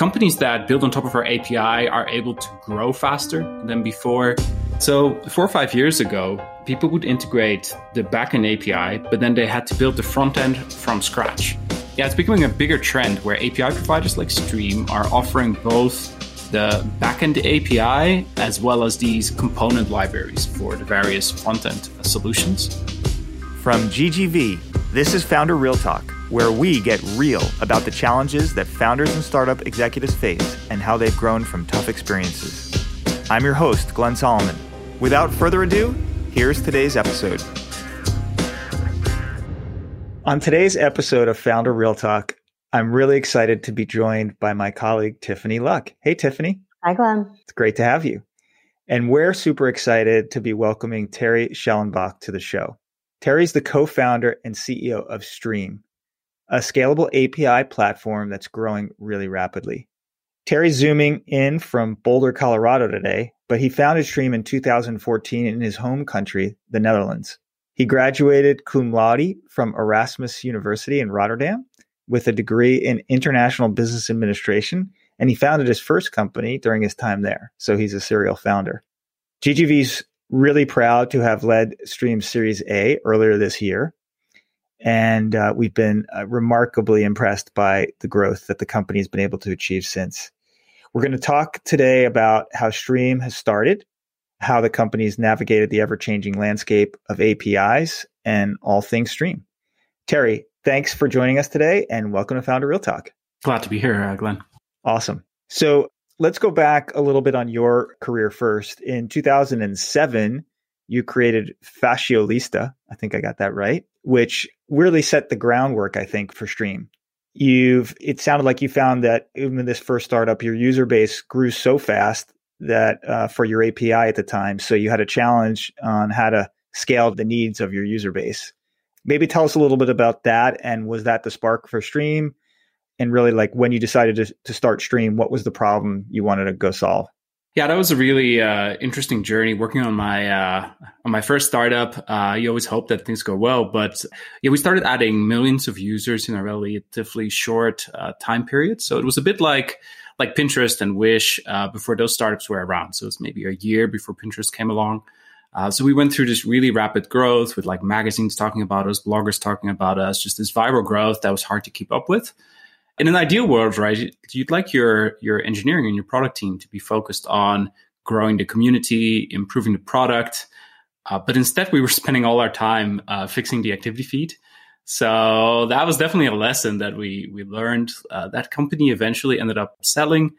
companies that build on top of our API are able to grow faster than before. So, four or five years ago, people would integrate the backend API, but then they had to build the front end from scratch. Yeah, it's becoming a bigger trend where API providers like Stream are offering both the backend API as well as these component libraries for the various front end solutions. From GGV, this is Founder Real Talk, where we get real about the challenges that founders and startup executives face and how they've grown from tough experiences. I'm your host, Glenn Solomon. Without further ado, here's today's episode. On today's episode of Founder Real Talk, I'm really excited to be joined by my colleague, Tiffany Luck. Hey, Tiffany. Hi, Glenn. It's great to have you. And we're super excited to be welcoming Terry Schellenbach to the show. Terry's the co founder and CEO of Stream, a scalable API platform that's growing really rapidly. Terry's zooming in from Boulder, Colorado today, but he founded Stream in 2014 in his home country, the Netherlands. He graduated cum laude from Erasmus University in Rotterdam with a degree in international business administration, and he founded his first company during his time there. So he's a serial founder. GGV's really proud to have led Stream Series A earlier this year. And uh, we've been uh, remarkably impressed by the growth that the company has been able to achieve since. We're going to talk today about how Stream has started, how the company's navigated the ever changing landscape of APIs, and all things Stream. Terry, thanks for joining us today and welcome to Founder Real Talk. Glad to be here, uh, Glenn. Awesome. So let's go back a little bit on your career first. In 2007, you created Fashiolista. I think I got that right, which really set the groundwork, I think, for Stream. You've it sounded like you found that even in this first startup your user base grew so fast that uh, for your api at the time so you had a challenge on how to scale the needs of your user base. Maybe tell us a little bit about that and was that the spark for stream? And really like when you decided to, to start stream what was the problem you wanted to go solve yeah, that was a really uh, interesting journey working on my uh, on my first startup. Uh, you always hope that things go well, but yeah, we started adding millions of users in a relatively short uh, time period. So it was a bit like like Pinterest and Wish uh, before those startups were around. So it's maybe a year before Pinterest came along. Uh, so we went through this really rapid growth with like magazines talking about us, bloggers talking about us, just this viral growth that was hard to keep up with in an ideal world, right, you'd like your your engineering and your product team to be focused on growing the community, improving the product. Uh, but instead, we were spending all our time uh, fixing the activity feed. So that was definitely a lesson that we we learned. Uh, that company eventually ended up selling,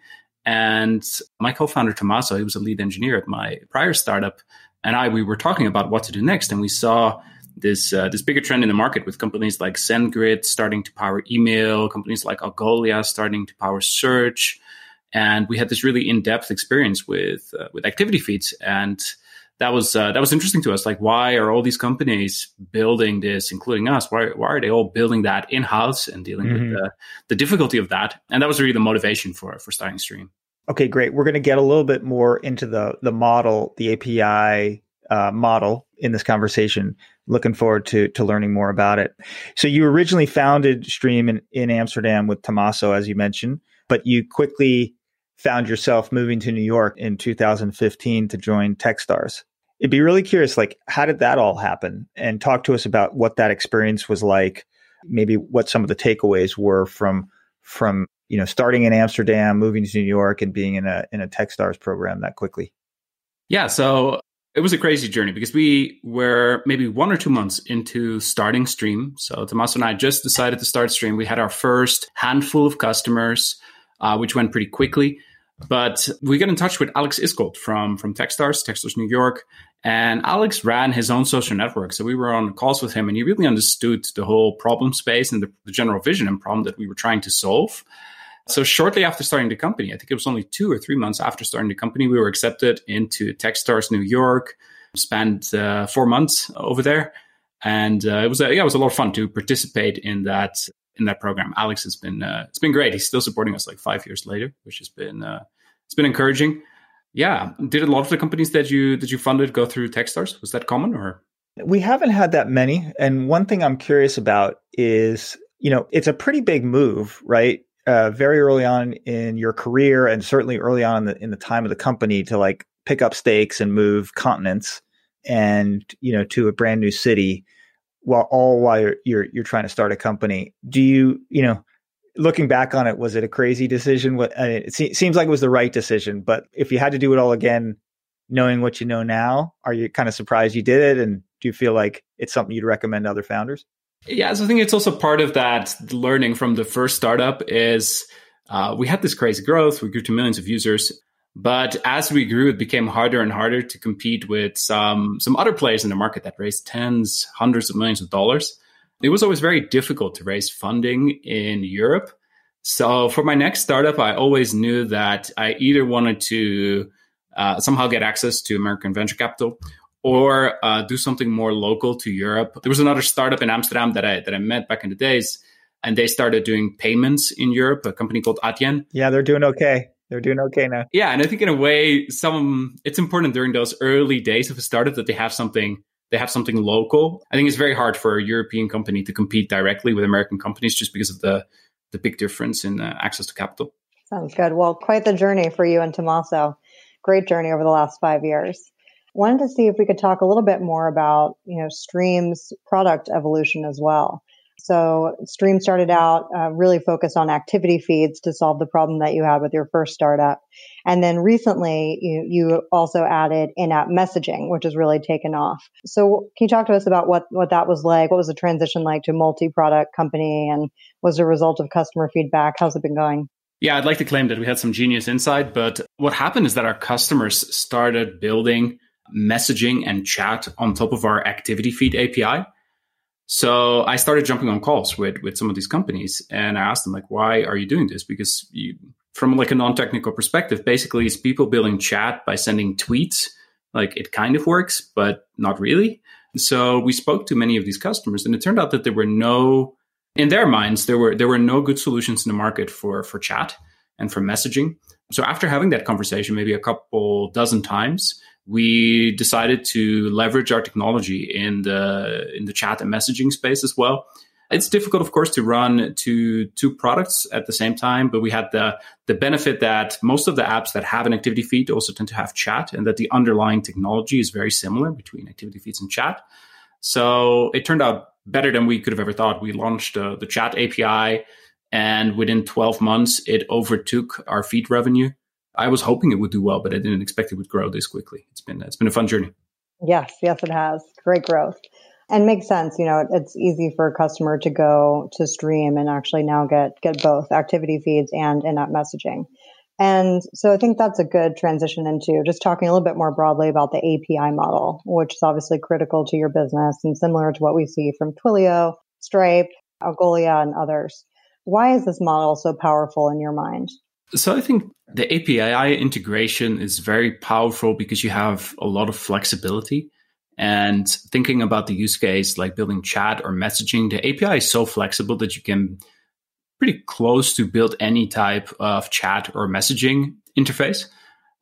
and my co-founder Tommaso, he was a lead engineer at my prior startup, and I we were talking about what to do next, and we saw this uh, this bigger trend in the market with companies like SendGrid starting to power email, companies like Algolia starting to power search, and we had this really in depth experience with uh, with activity feeds, and that was uh, that was interesting to us. Like, why are all these companies building this, including us? Why why are they all building that in house and dealing mm-hmm. with the, the difficulty of that? And that was really the motivation for for starting Stream. Okay, great. We're going to get a little bit more into the the model, the API uh, model in this conversation looking forward to to learning more about it. So you originally founded Stream in, in Amsterdam with Tommaso, as you mentioned, but you quickly found yourself moving to New York in 2015 to join Techstars. It'd be really curious, like, how did that all happen? And talk to us about what that experience was like. Maybe what some of the takeaways were from from you know starting in Amsterdam, moving to New York, and being in a in a Techstars program that quickly. Yeah, so it was a crazy journey because we were maybe one or two months into starting Stream. So Tommaso and I just decided to start Stream. We had our first handful of customers, uh, which went pretty quickly. But we got in touch with Alex Iskold from from Techstars, Techstars New York, and Alex ran his own social network. So we were on calls with him, and he really understood the whole problem space and the, the general vision and problem that we were trying to solve. So shortly after starting the company, I think it was only two or three months after starting the company, we were accepted into Techstars New York. Spent uh, four months over there, and uh, it was a, yeah, it was a lot of fun to participate in that in that program. Alex has been uh, it's been great. He's still supporting us like five years later, which has been uh, it's been encouraging. Yeah, did a lot of the companies that you that you funded go through Techstars? Was that common or? We haven't had that many, and one thing I'm curious about is you know it's a pretty big move, right? Uh, very early on in your career, and certainly early on in the in the time of the company, to like pick up stakes and move continents, and you know to a brand new city, while all while you're you're, you're trying to start a company. Do you you know? Looking back on it, was it a crazy decision? What I mean, it se- seems like it was the right decision, but if you had to do it all again, knowing what you know now, are you kind of surprised you did it? And do you feel like it's something you'd recommend other founders? Yeah, so I think it's also part of that learning from the first startup is uh, we had this crazy growth. We grew to millions of users, but as we grew, it became harder and harder to compete with some some other players in the market that raised tens, hundreds of millions of dollars. It was always very difficult to raise funding in Europe. So for my next startup, I always knew that I either wanted to uh, somehow get access to American venture capital or uh, do something more local to Europe. There was another startup in Amsterdam that I that I met back in the days, and they started doing payments in Europe. A company called Adyen. Yeah, they're doing okay. They're doing okay now. Yeah, and I think in a way, some it's important during those early days of a startup that they have something they have something local. I think it's very hard for a European company to compete directly with American companies just because of the the big difference in uh, access to capital. Sounds good. Well, quite the journey for you and Tommaso. Great journey over the last five years. Wanted to see if we could talk a little bit more about, you know, Stream's product evolution as well. So Stream started out uh, really focused on activity feeds to solve the problem that you had with your first startup. And then recently you, you also added in-app messaging, which has really taken off. So can you talk to us about what, what that was like? What was the transition like to multi-product company and was a result of customer feedback? How's it been going? Yeah, I'd like to claim that we had some genius insight, but what happened is that our customers started building messaging and chat on top of our activity feed API. So I started jumping on calls with with some of these companies, and I asked them like, "Why are you doing this?" Because you, from like a non-technical perspective, basically, it's people building chat by sending tweets. Like it kind of works, but not really. So we spoke to many of these customers, and it turned out that there were no, in their minds, there were there were no good solutions in the market for for chat and for messaging. So after having that conversation, maybe a couple dozen times, we decided to leverage our technology in the in the chat and messaging space as well. It's difficult, of course, to run two two products at the same time, but we had the the benefit that most of the apps that have an activity feed also tend to have chat, and that the underlying technology is very similar between activity feeds and chat. So it turned out better than we could have ever thought. We launched uh, the chat API, and within 12 months, it overtook our feed revenue. I was hoping it would do well, but I didn't expect it would grow this quickly. It's been it's been a fun journey. Yes, yes, it has great growth, and makes sense. You know, it's easy for a customer to go to Stream and actually now get get both activity feeds and in-app messaging. And so I think that's a good transition into just talking a little bit more broadly about the API model, which is obviously critical to your business and similar to what we see from Twilio, Stripe, Algolia, and others. Why is this model so powerful in your mind? So I think the API integration is very powerful because you have a lot of flexibility. And thinking about the use case like building chat or messaging, the API is so flexible that you can pretty close to build any type of chat or messaging interface.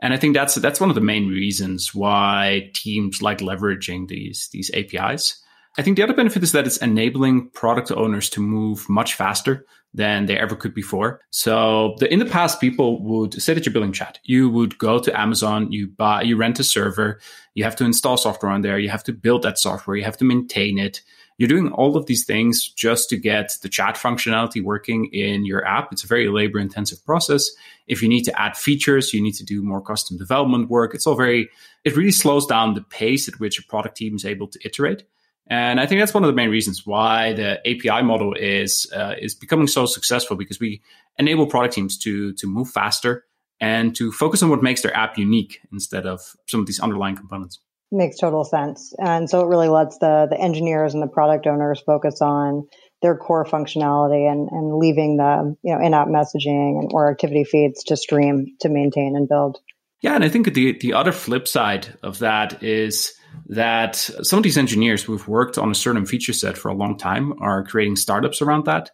And I think that's that's one of the main reasons why teams like leveraging these these APIs. I think the other benefit is that it's enabling product owners to move much faster than they ever could before. So the, in the past, people would say that you're building chat. You would go to Amazon, you buy, you rent a server, you have to install software on there, you have to build that software, you have to maintain it. You're doing all of these things just to get the chat functionality working in your app. It's a very labor intensive process. If you need to add features, you need to do more custom development work. It's all very, it really slows down the pace at which a product team is able to iterate. And I think that's one of the main reasons why the API model is uh, is becoming so successful because we enable product teams to to move faster and to focus on what makes their app unique instead of some of these underlying components. Makes total sense. And so it really lets the the engineers and the product owners focus on their core functionality and, and leaving the you know in-app messaging and or activity feeds to stream to maintain and build. Yeah, and I think the the other flip side of that is that some of these engineers who've worked on a certain feature set for a long time are creating startups around that.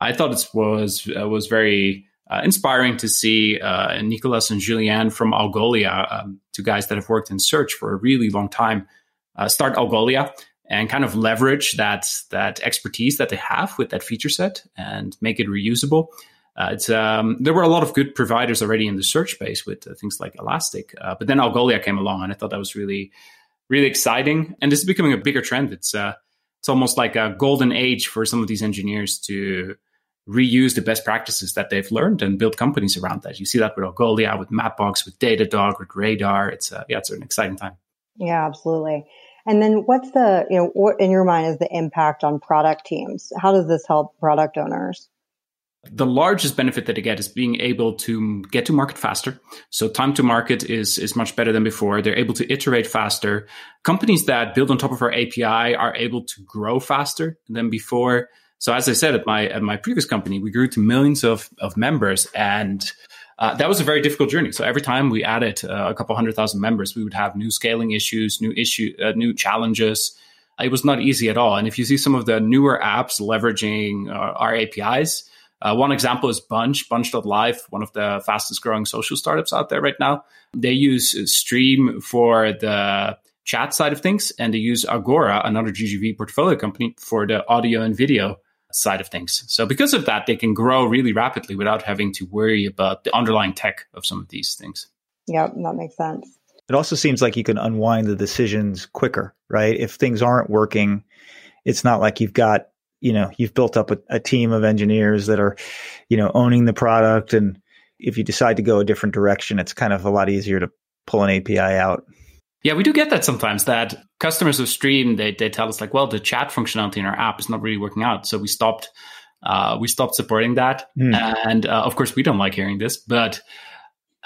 I thought it was uh, was very uh, inspiring to see uh, Nicolas and Julien from Algolia, um, two guys that have worked in search for a really long time, uh, start Algolia and kind of leverage that that expertise that they have with that feature set and make it reusable. Uh, it's um, there were a lot of good providers already in the search space with uh, things like Elastic, uh, but then Algolia came along, and I thought that was really, really exciting. And this is becoming a bigger trend. It's uh, it's almost like a golden age for some of these engineers to reuse the best practices that they've learned and build companies around that. You see that with Algolia, with Mapbox, with Datadog, with Radar. It's uh, yeah, it's an exciting time. Yeah, absolutely. And then what's the, you know, what in your mind is the impact on product teams? How does this help product owners? The largest benefit that they get is being able to get to market faster. So time to market is, is much better than before. They're able to iterate faster. Companies that build on top of our API are able to grow faster than before. So as I said at my at my previous company, we grew to millions of, of members and uh, that was a very difficult journey. So every time we added uh, a couple hundred thousand members, we would have new scaling issues, new issue, uh, new challenges. It was not easy at all. And if you see some of the newer apps leveraging uh, our APIs, uh, one example is Bunch, Bunch.live, one of the fastest growing social startups out there right now. They use Stream for the chat side of things, and they use Agora, another GGV portfolio company, for the audio and video side of things. So because of that, they can grow really rapidly without having to worry about the underlying tech of some of these things. Yep, that makes sense. It also seems like you can unwind the decisions quicker, right? If things aren't working, it's not like you've got, you know, you've built up a, a team of engineers that are, you know, owning the product. And if you decide to go a different direction, it's kind of a lot easier to pull an API out. Yeah, we do get that sometimes that customers of Stream, they, they tell us like, well, the chat functionality in our app is not really working out. So we stopped, uh, we stopped supporting that. Mm. And uh, of course, we don't like hearing this, but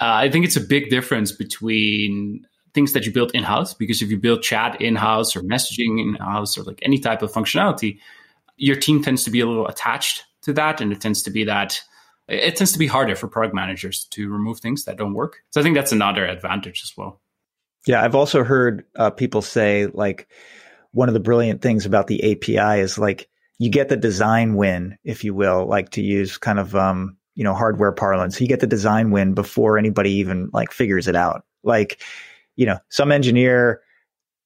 uh, I think it's a big difference between things that you build in house, because if you build chat in house or messaging in house or like any type of functionality, your team tends to be a little attached to that. And it tends to be that it tends to be harder for product managers to remove things that don't work. So I think that's another advantage as well. Yeah, I've also heard uh, people say like one of the brilliant things about the API is like you get the design win, if you will, like to use kind of um, you know hardware parlance. You get the design win before anybody even like figures it out. Like you know, some engineer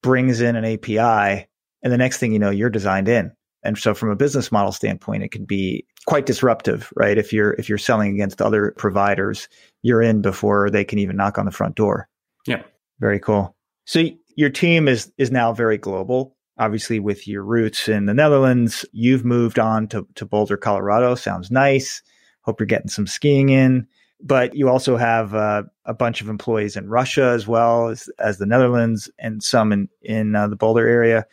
brings in an API, and the next thing you know, you're designed in. And so, from a business model standpoint, it can be quite disruptive, right? If you're if you're selling against other providers, you're in before they can even knock on the front door. Yeah. Very cool. So your team is is now very global. Obviously, with your roots in the Netherlands, you've moved on to, to Boulder, Colorado. Sounds nice. Hope you're getting some skiing in. But you also have uh, a bunch of employees in Russia as well as, as the Netherlands and some in, in uh, the Boulder area.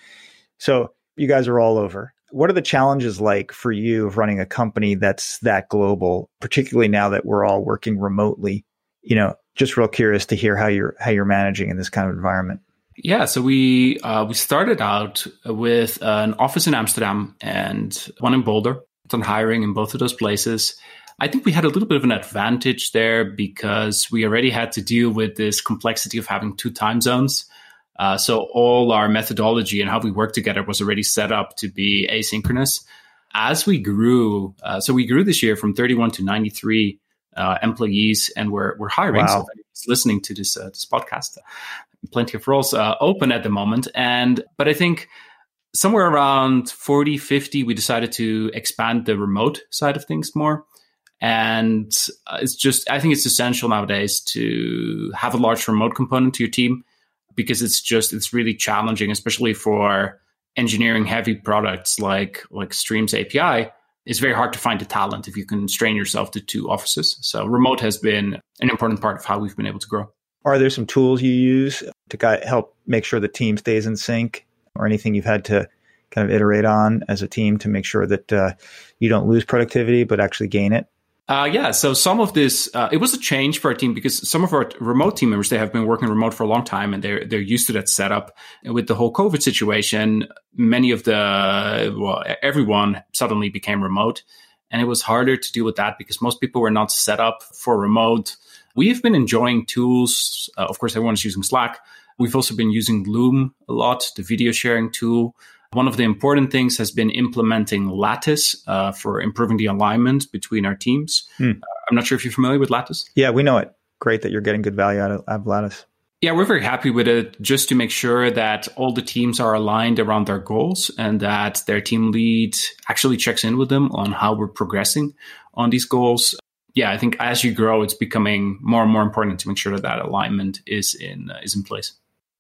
So you guys are all over. What are the challenges like for you of running a company that's that global, particularly now that we're all working remotely? You know, just real curious to hear how you're how you're managing in this kind of environment. Yeah, so we uh, we started out with an office in Amsterdam and one in Boulder. On hiring in both of those places. I think we had a little bit of an advantage there because we already had to deal with this complexity of having two time zones. Uh, so all our methodology and how we work together was already set up to be asynchronous. As we grew, uh, so we grew this year from 31 to 93 uh, employees, and we're we're hiring. Wow. So listening to this uh, this podcast, plenty of roles uh, open at the moment, and but I think somewhere around 40 50 we decided to expand the remote side of things more and uh, it's just i think it's essential nowadays to have a large remote component to your team because it's just it's really challenging especially for engineering heavy products like like streams api it's very hard to find the talent if you constrain yourself to two offices. So remote has been an important part of how we've been able to grow. Are there some tools you use to help make sure the team stays in sync or anything you've had to kind of iterate on as a team to make sure that uh, you don't lose productivity but actually gain it? Uh, yeah, so some of this uh, it was a change for our team because some of our remote team members they have been working remote for a long time and they're they're used to that setup. And with the whole COVID situation, many of the well, everyone suddenly became remote, and it was harder to deal with that because most people were not set up for remote. We have been enjoying tools. Uh, of course, everyone's using Slack. We've also been using Loom a lot, the video sharing tool. One of the important things has been implementing Lattice uh, for improving the alignment between our teams. Uh, I'm not sure if you're familiar with Lattice. Yeah, we know it. Great that you're getting good value out of, out of Lattice. Yeah, we're very happy with it just to make sure that all the teams are aligned around their goals and that their team lead actually checks in with them on how we're progressing on these goals. yeah, I think as you grow, it's becoming more and more important to make sure that that alignment is in uh, is in place.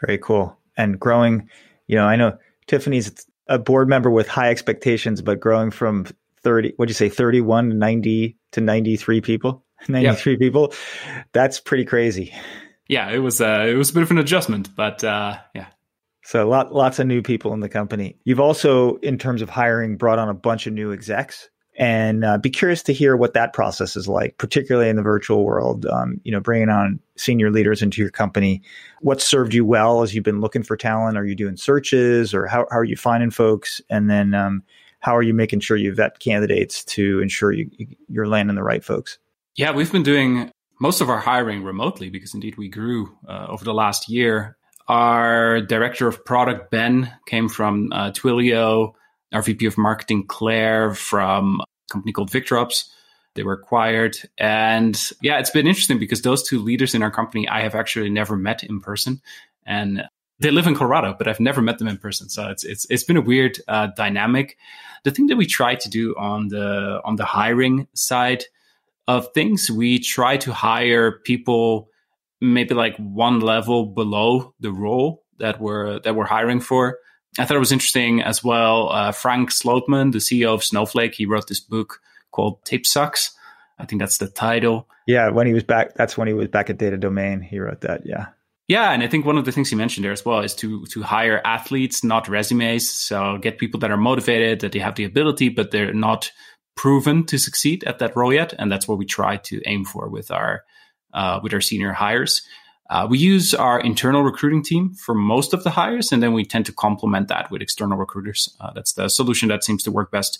Very cool. And growing, you know, I know Tiffany's a board member with high expectations, but growing from 30, what'd you say, 31 to 90 to 93 people, 93 yep. people, that's pretty crazy. Yeah, it was, uh, it was a bit of an adjustment, but uh, yeah. So lot, lots of new people in the company. You've also, in terms of hiring, brought on a bunch of new execs and uh, be curious to hear what that process is like, particularly in the virtual world. Um, you know, bringing on senior leaders into your company. What served you well as you've been looking for talent? Are you doing searches, or how, how are you finding folks? And then, um, how are you making sure you vet candidates to ensure you, you're landing the right folks? Yeah, we've been doing most of our hiring remotely because indeed we grew uh, over the last year. Our director of product Ben came from uh, Twilio our VP of marketing, Claire, from a company called VictorOps. They were acquired. And yeah, it's been interesting because those two leaders in our company, I have actually never met in person. And they live in Colorado, but I've never met them in person. So it's it's it's been a weird uh, dynamic. The thing that we try to do on the on the hiring side of things, we try to hire people maybe like one level below the role that we're that we're hiring for. I thought it was interesting as well. Uh, Frank Slootman, the CEO of Snowflake, he wrote this book called Tape Sucks. I think that's the title. Yeah, when he was back, that's when he was back at Data Domain. He wrote that. Yeah. Yeah, and I think one of the things he mentioned there as well is to to hire athletes, not resumes. So get people that are motivated, that they have the ability, but they're not proven to succeed at that role yet. And that's what we try to aim for with our uh, with our senior hires. Uh, we use our internal recruiting team for most of the hires, and then we tend to complement that with external recruiters. Uh, that's the solution that seems to work best.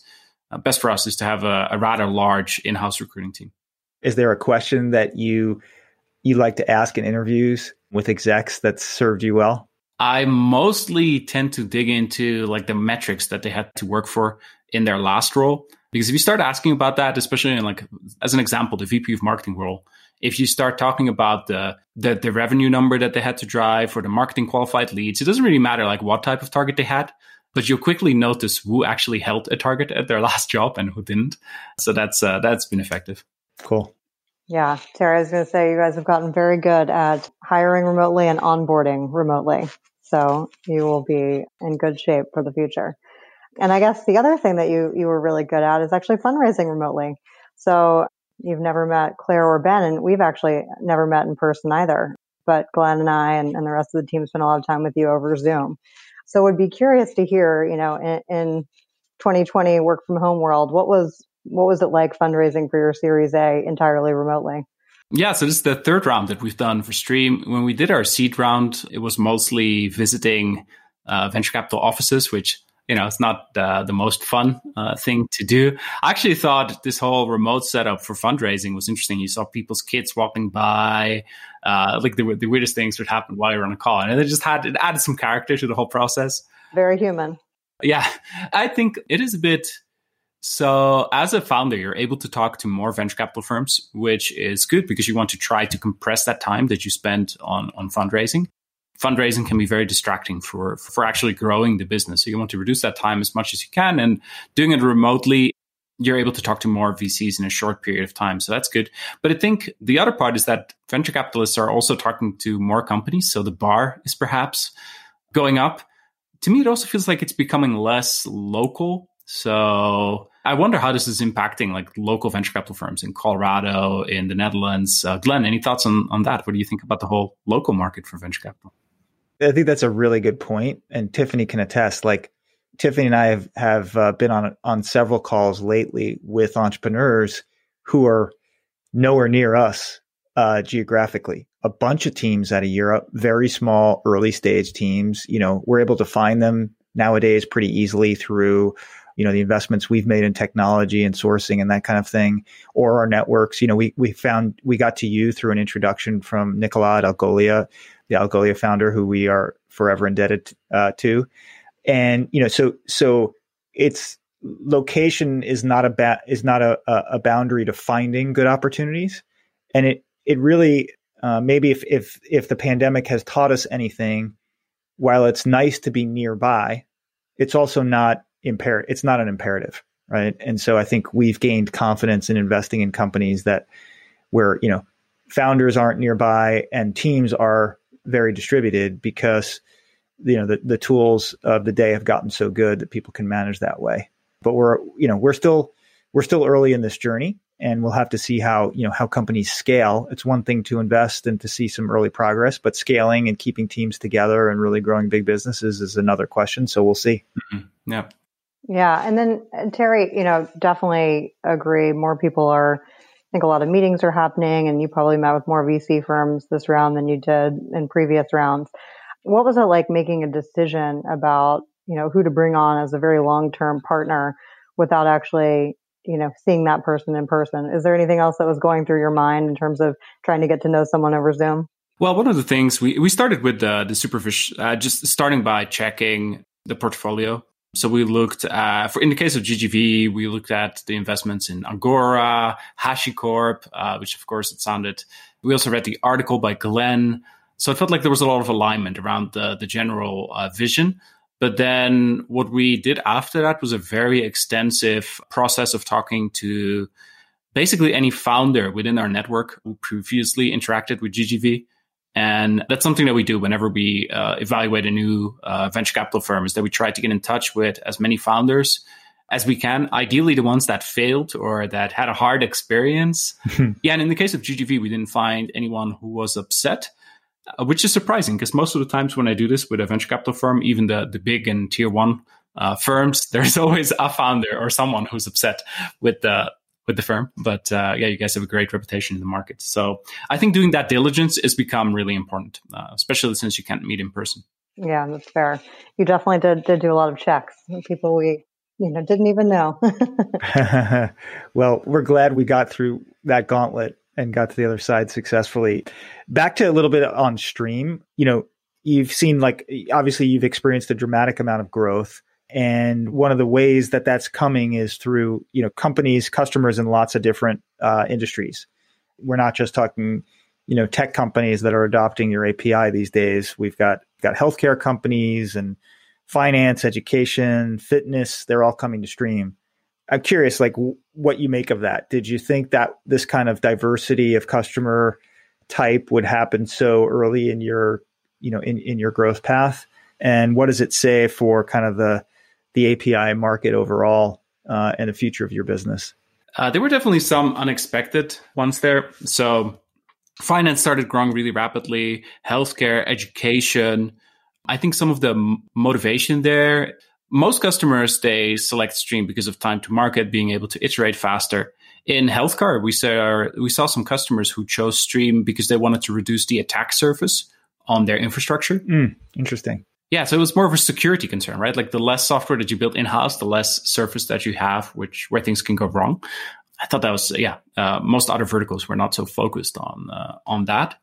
Uh, best for us is to have a, a, rather large in-house recruiting team. Is there a question that you you like to ask in interviews with execs that served you well? I mostly tend to dig into like the metrics that they had to work for in their last role, because if you start asking about that, especially in like as an example, the VP of marketing role if you start talking about the, the, the revenue number that they had to drive or the marketing qualified leads, it doesn't really matter like what type of target they had, but you'll quickly notice who actually held a target at their last job and who didn't. So that's uh, that's been effective. Cool. Yeah, Tara, I was going to say you guys have gotten very good at hiring remotely and onboarding remotely. So you will be in good shape for the future. And I guess the other thing that you you were really good at is actually fundraising remotely. So you've never met Claire or Ben, and we've actually never met in person either. But Glenn and I and, and the rest of the team spent a lot of time with you over Zoom. So would be curious to hear, you know, in, in 2020 work from home world, what was what was it like fundraising for your Series A entirely remotely? Yeah, so this is the third round that we've done for Stream. When we did our seed round, it was mostly visiting uh, venture capital offices, which you know, it's not uh, the most fun uh, thing to do. I actually thought this whole remote setup for fundraising was interesting. You saw people's kids walking by, uh, like the, the weirdest things would happen while you're on a call, and it just had it added some character to the whole process. Very human. Yeah, I think it is a bit. So, as a founder, you're able to talk to more venture capital firms, which is good because you want to try to compress that time that you spend on on fundraising fundraising can be very distracting for for actually growing the business. So you want to reduce that time as much as you can, and doing it remotely, you're able to talk to more VCs in a short period of time. So that's good. But I think the other part is that venture capitalists are also talking to more companies. So the bar is perhaps going up. To me, it also feels like it's becoming less local. So I wonder how this is impacting like local venture capital firms in Colorado, in the Netherlands. Uh, Glenn, any thoughts on, on that? What do you think about the whole local market for venture capital? I think that's a really good point, and Tiffany can attest. Like Tiffany and I have have uh, been on on several calls lately with entrepreneurs who are nowhere near us uh, geographically. A bunch of teams out of Europe, very small early stage teams. You know, we're able to find them nowadays pretty easily through you know the investments we've made in technology and sourcing and that kind of thing or our networks you know we we found we got to you through an introduction from Nicola at Algolia the Algolia founder, who we are forever indebted uh, to. And you know, so so it's location is not a ba- is not a, a boundary to finding good opportunities, and it it really uh, maybe if if if the pandemic has taught us anything, while it's nice to be nearby, it's also not imperative. It's not an imperative, right? And so I think we've gained confidence in investing in companies that where you know founders aren't nearby and teams are very distributed because you know the, the tools of the day have gotten so good that people can manage that way. But we're you know we're still we're still early in this journey and we'll have to see how you know how companies scale. It's one thing to invest and to see some early progress but scaling and keeping teams together and really growing big businesses is another question so we'll see. Mm-hmm. yeah. Yeah and then uh, terry you know definitely agree more people are I think a lot of meetings are happening, and you probably met with more VC firms this round than you did in previous rounds. What was it like making a decision about you know who to bring on as a very long term partner without actually you know seeing that person in person? Is there anything else that was going through your mind in terms of trying to get to know someone over Zoom? Well, one of the things we, we started with the, the superficial, uh, just starting by checking the portfolio so we looked at, for in the case of GGV, we looked at the investments in Agora, HashiCorp, uh, which of course it sounded. We also read the article by Glenn. So it felt like there was a lot of alignment around the, the general uh, vision. But then what we did after that was a very extensive process of talking to basically any founder within our network who previously interacted with GGV and that's something that we do whenever we uh, evaluate a new uh, venture capital firm is that we try to get in touch with as many founders as we can, ideally the ones that failed or that had a hard experience. yeah, and in the case of GGV, we didn't find anyone who was upset, uh, which is surprising because most of the times when I do this with a venture capital firm, even the, the big and tier one uh, firms, there's always a founder or someone who's upset with the with the firm. But uh, yeah, you guys have a great reputation in the market. So I think doing that diligence has become really important, uh, especially since you can't meet in person. Yeah, that's fair. You definitely did, did do a lot of checks. People we you know didn't even know. well, we're glad we got through that gauntlet and got to the other side successfully. Back to a little bit on stream. You know, you've seen like obviously you've experienced a dramatic amount of growth and one of the ways that that's coming is through you know companies customers in lots of different uh, industries. We're not just talking you know tech companies that are adopting your api these days. We've got got healthcare companies and finance education fitness. They're all coming to stream. I'm curious like w- what you make of that. Did you think that this kind of diversity of customer type would happen so early in your you know in, in your growth path? And what does it say for kind of the the API market overall uh, and the future of your business? Uh, there were definitely some unexpected ones there. So, finance started growing really rapidly, healthcare, education. I think some of the motivation there, most customers, they select Stream because of time to market, being able to iterate faster. In healthcare, we saw, we saw some customers who chose Stream because they wanted to reduce the attack surface on their infrastructure. Mm, interesting. Yeah, so it was more of a security concern, right? Like the less software that you build in house, the less surface that you have, which where things can go wrong. I thought that was yeah. Uh, most other verticals were not so focused on uh, on that.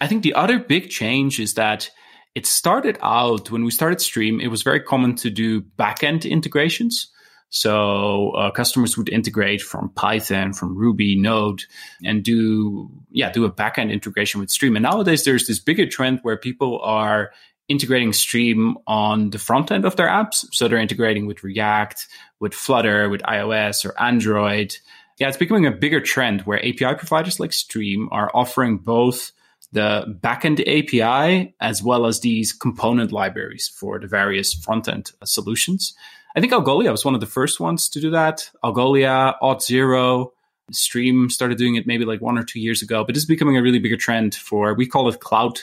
I think the other big change is that it started out when we started Stream. It was very common to do backend integrations. So uh, customers would integrate from Python, from Ruby, Node, and do yeah do a backend integration with Stream. And nowadays there's this bigger trend where people are integrating Stream on the front end of their apps. So they're integrating with React, with Flutter, with iOS or Android. Yeah, it's becoming a bigger trend where API providers like Stream are offering both the backend API as well as these component libraries for the various front end solutions. I think Algolia was one of the first ones to do that. Algolia, Auth0, Stream started doing it maybe like one or two years ago, but it's becoming a really bigger trend for, we call it cloud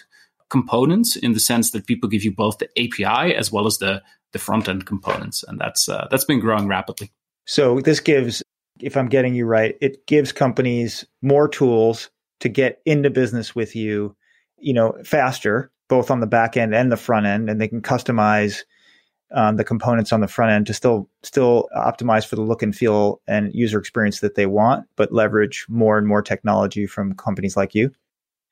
components in the sense that people give you both the API as well as the the front end components, and that's uh, that's been growing rapidly. So this gives, if I'm getting you right, it gives companies more tools to get into business with you, you know, faster, both on the back end and the front end, and they can customize um, the components on the front end to still still optimize for the look and feel and user experience that they want, but leverage more and more technology from companies like you.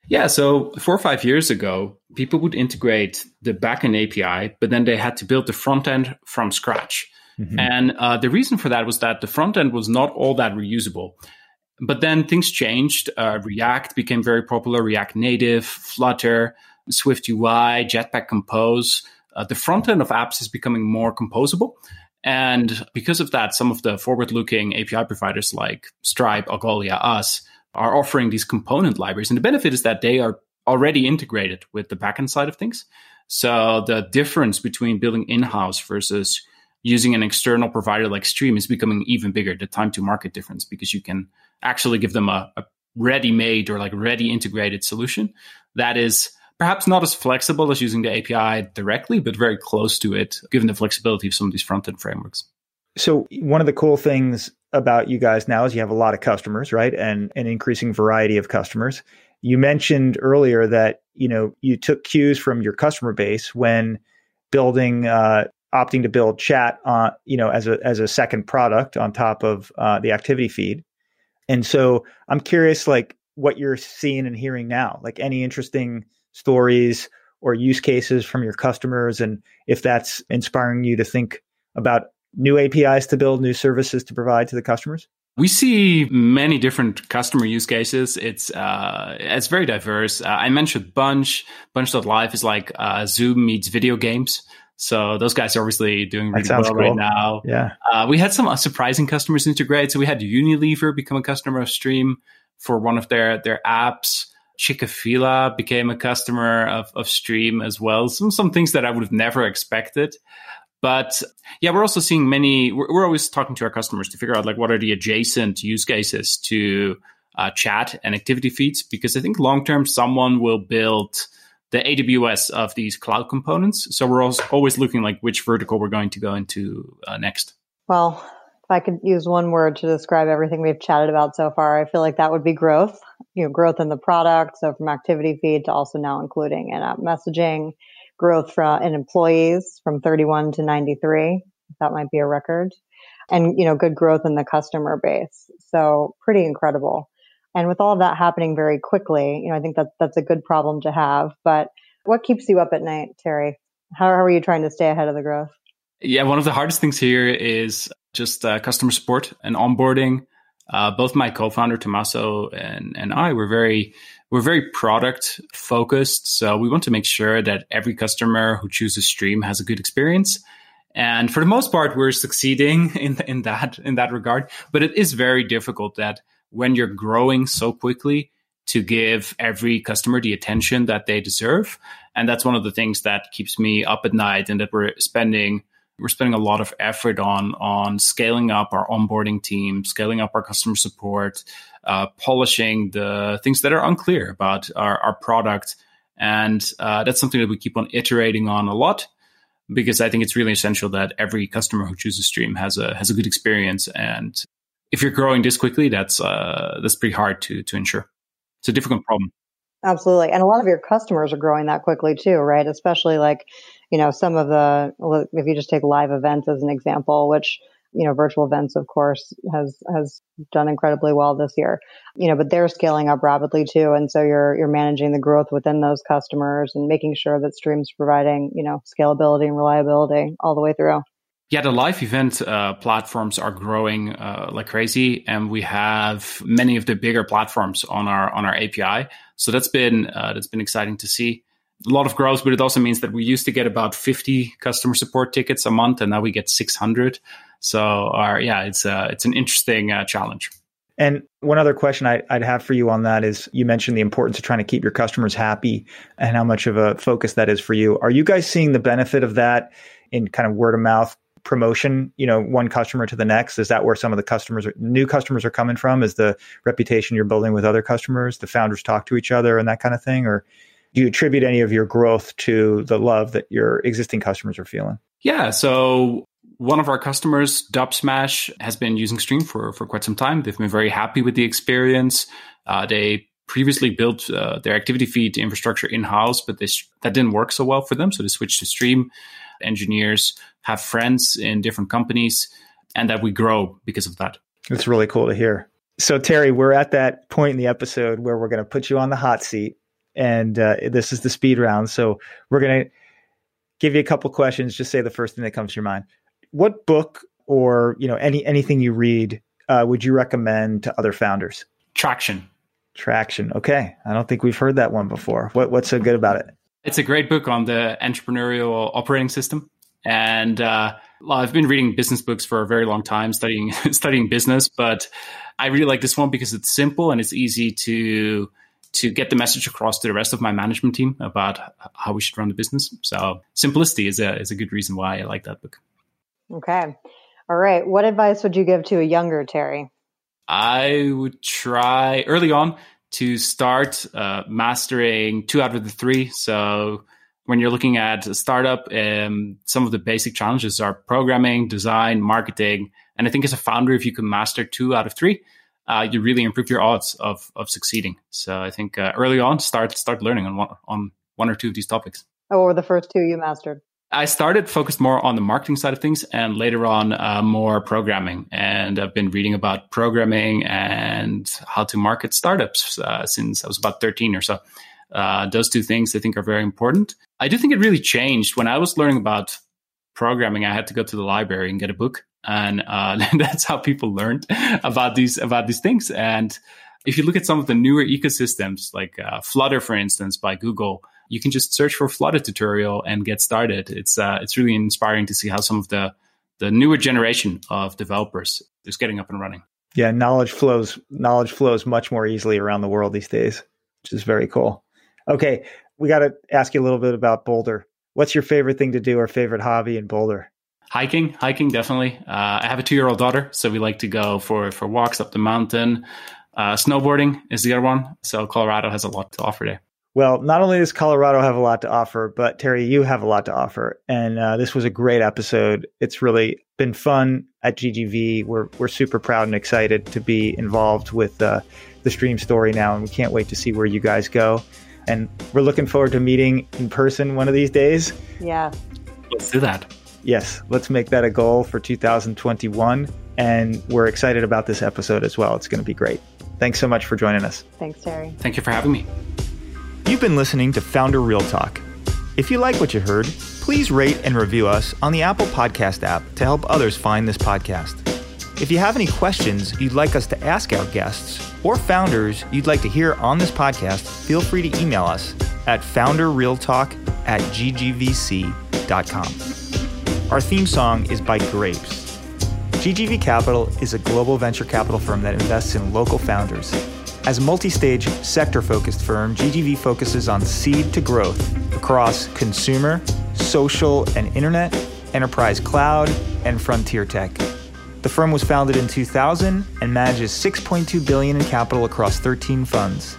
Yeah, so four or five years ago, people would integrate the backend API, but then they had to build the front end from scratch. Mm-hmm. And uh, the reason for that was that the front end was not all that reusable. But then things changed. Uh, React became very popular, React Native, Flutter, Swift UI, Jetpack Compose. Uh, the front end of apps is becoming more composable. And because of that, some of the forward looking API providers like Stripe, Algolia, us, are offering these component libraries. And the benefit is that they are already integrated with the backend side of things. So the difference between building in-house versus using an external provider like Stream is becoming even bigger, the time to market difference, because you can actually give them a, a ready-made or like ready integrated solution that is perhaps not as flexible as using the API directly, but very close to it, given the flexibility of some of these front-end frameworks. So one of the cool things about you guys now is you have a lot of customers, right? And an increasing variety of customers. You mentioned earlier that, you know, you took cues from your customer base when building uh, opting to build chat on, you know, as a as a second product on top of uh, the activity feed. And so I'm curious like what you're seeing and hearing now, like any interesting stories or use cases from your customers and if that's inspiring you to think about new APIs to build, new services to provide to the customers? We see many different customer use cases. It's uh, it's very diverse. Uh, I mentioned Bunch. Bunch.live is like uh, Zoom meets video games. So those guys are obviously doing really well cool. right now. Yeah. Uh, we had some surprising customers integrate. So we had Unilever become a customer of Stream for one of their their apps. Chick-fil-A became a customer of, of Stream as well. Some some things that I would have never expected. But yeah, we're also seeing many. We're, we're, always talking to our customers to figure out like what are the adjacent use cases to uh, chat and activity feeds because I think long term someone will build the AWS of these cloud components. So we're also always looking like which vertical we're going to go into uh, next. Well, if I could use one word to describe everything we've chatted about so far, I feel like that would be growth. You know, growth in the product. So from activity feed to also now including in-app messaging growth from in employees from 31 to 93. That might be a record. And, you know, good growth in the customer base. So pretty incredible. And with all of that happening very quickly, you know, I think that that's a good problem to have. But what keeps you up at night, Terry? How, how are you trying to stay ahead of the growth? Yeah, one of the hardest things here is just uh, customer support and onboarding. Uh, both my co-founder Tommaso and and I were very we're very product focused. So we want to make sure that every customer who chooses Stream has a good experience. And for the most part, we're succeeding in, in that, in that regard. But it is very difficult that when you're growing so quickly to give every customer the attention that they deserve. And that's one of the things that keeps me up at night and that we're spending we're spending a lot of effort on on scaling up our onboarding team, scaling up our customer support, uh, polishing the things that are unclear about our, our product. And uh, that's something that we keep on iterating on a lot because I think it's really essential that every customer who chooses Stream has a has a good experience. And if you're growing this quickly, that's uh, that's pretty hard to to ensure. It's a difficult problem. Absolutely. And a lot of your customers are growing that quickly too, right? Especially like, you know, some of the, if you just take live events as an example, which you know, virtual events, of course, has has done incredibly well this year. You know, but they're scaling up rapidly too, and so you're you're managing the growth within those customers and making sure that Stream's providing you know scalability and reliability all the way through. Yeah, the live event uh, platforms are growing uh, like crazy, and we have many of the bigger platforms on our on our API. So that's been uh, that's been exciting to see a lot of growth, but it also means that we used to get about 50 customer support tickets a month, and now we get 600. So, our, yeah, it's uh, it's an interesting uh, challenge. And one other question I, would have for you on that is you mentioned the importance of trying to keep your customers happy and how much of a focus that is for you. Are you guys seeing the benefit of that in kind of word of mouth promotion, you know, one customer to the next? Is that where some of the customers, are, new customers are coming from? Is the reputation you're building with other customers, the founders talk to each other and that kind of thing? Or do you attribute any of your growth to the love that your existing customers are feeling? Yeah. So one of our customers, Dubsmash, has been using Stream for, for quite some time. They've been very happy with the experience. Uh, they previously built uh, their activity feed infrastructure in house, but this, that didn't work so well for them. So they switched to Stream. Engineers have friends in different companies, and that we grow because of that. It's really cool to hear. So, Terry, we're at that point in the episode where we're going to put you on the hot seat and uh, this is the speed round. So we're gonna give you a couple questions. Just say the first thing that comes to your mind. What book or you know any anything you read uh, would you recommend to other founders? Traction. Traction. Okay, I don't think we've heard that one before. What what's so good about it? It's a great book on the entrepreneurial operating system, and uh, Well, I've been reading business books for a very long time, studying studying business, but I really like this one because it's simple and it's easy to to get the message across to the rest of my management team about how we should run the business. So simplicity is a is a good reason why I like that book. Okay. All right. What advice would you give to a younger Terry? I would try early on to start uh, mastering two out of the three. So when you're looking at a startup, um, some of the basic challenges are programming, design, marketing. And I think as a founder, if you can master two out of three, uh, you really improve your odds of of succeeding. So I think uh, early on, start start learning on one, on one or two of these topics. Oh, what were the first two you mastered? I started focused more on the marketing side of things, and later on uh, more programming. And I've been reading about programming and how to market startups uh, since I was about thirteen or so. Uh, those two things I think are very important. I do think it really changed when I was learning about programming. I had to go to the library and get a book, and uh, that's how people learned about these about these things. And if you look at some of the newer ecosystems, like uh, Flutter, for instance, by Google, you can just search for Flutter tutorial and get started. It's uh, it's really inspiring to see how some of the the newer generation of developers is getting up and running. Yeah, knowledge flows knowledge flows much more easily around the world these days, which is very cool. Okay, we got to ask you a little bit about Boulder. What's your favorite thing to do or favorite hobby in Boulder? Hiking, hiking definitely. Uh, I have a two-year-old daughter, so we like to go for for walks up the mountain. Uh, snowboarding is the other one. So Colorado has a lot to offer there. Well, not only does Colorado have a lot to offer, but Terry, you have a lot to offer. And uh, this was a great episode. It's really been fun at GGV. We're we're super proud and excited to be involved with uh, the stream story now, and we can't wait to see where you guys go. And we're looking forward to meeting in person one of these days. Yeah. Let's do that. Yes, let's make that a goal for 2021. And we're excited about this episode as well. It's going to be great. Thanks so much for joining us. Thanks, Terry. Thank you for having me. You've been listening to Founder Real Talk. If you like what you heard, please rate and review us on the Apple Podcast app to help others find this podcast. If you have any questions you'd like us to ask our guests or founders you'd like to hear on this podcast, feel free to email us at founderrealtalk at ggvc.com. Our theme song is by Grapes. GGV Capital is a global venture capital firm that invests in local founders. As a multi stage, sector focused firm, GGV focuses on seed to growth across consumer, social and internet, enterprise cloud, and frontier tech. The firm was founded in 2000 and manages 6.2 billion in capital across 13 funds.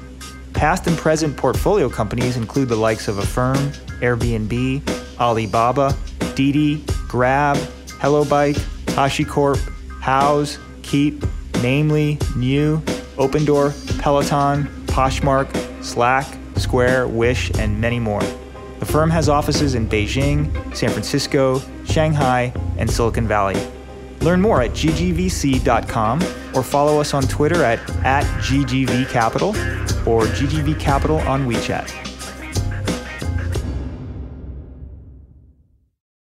Past and present portfolio companies include the likes of Affirm, Airbnb, Alibaba, Didi, Grab, HelloBike, HashiCorp, Houzz, Keep, Namely, NIU, Opendoor, Peloton, Poshmark, Slack, Square, Wish, and many more. The firm has offices in Beijing, San Francisco, Shanghai, and Silicon Valley. Learn more at ggvc.com or follow us on Twitter at, at ggvcapital or ggvcapital on WeChat.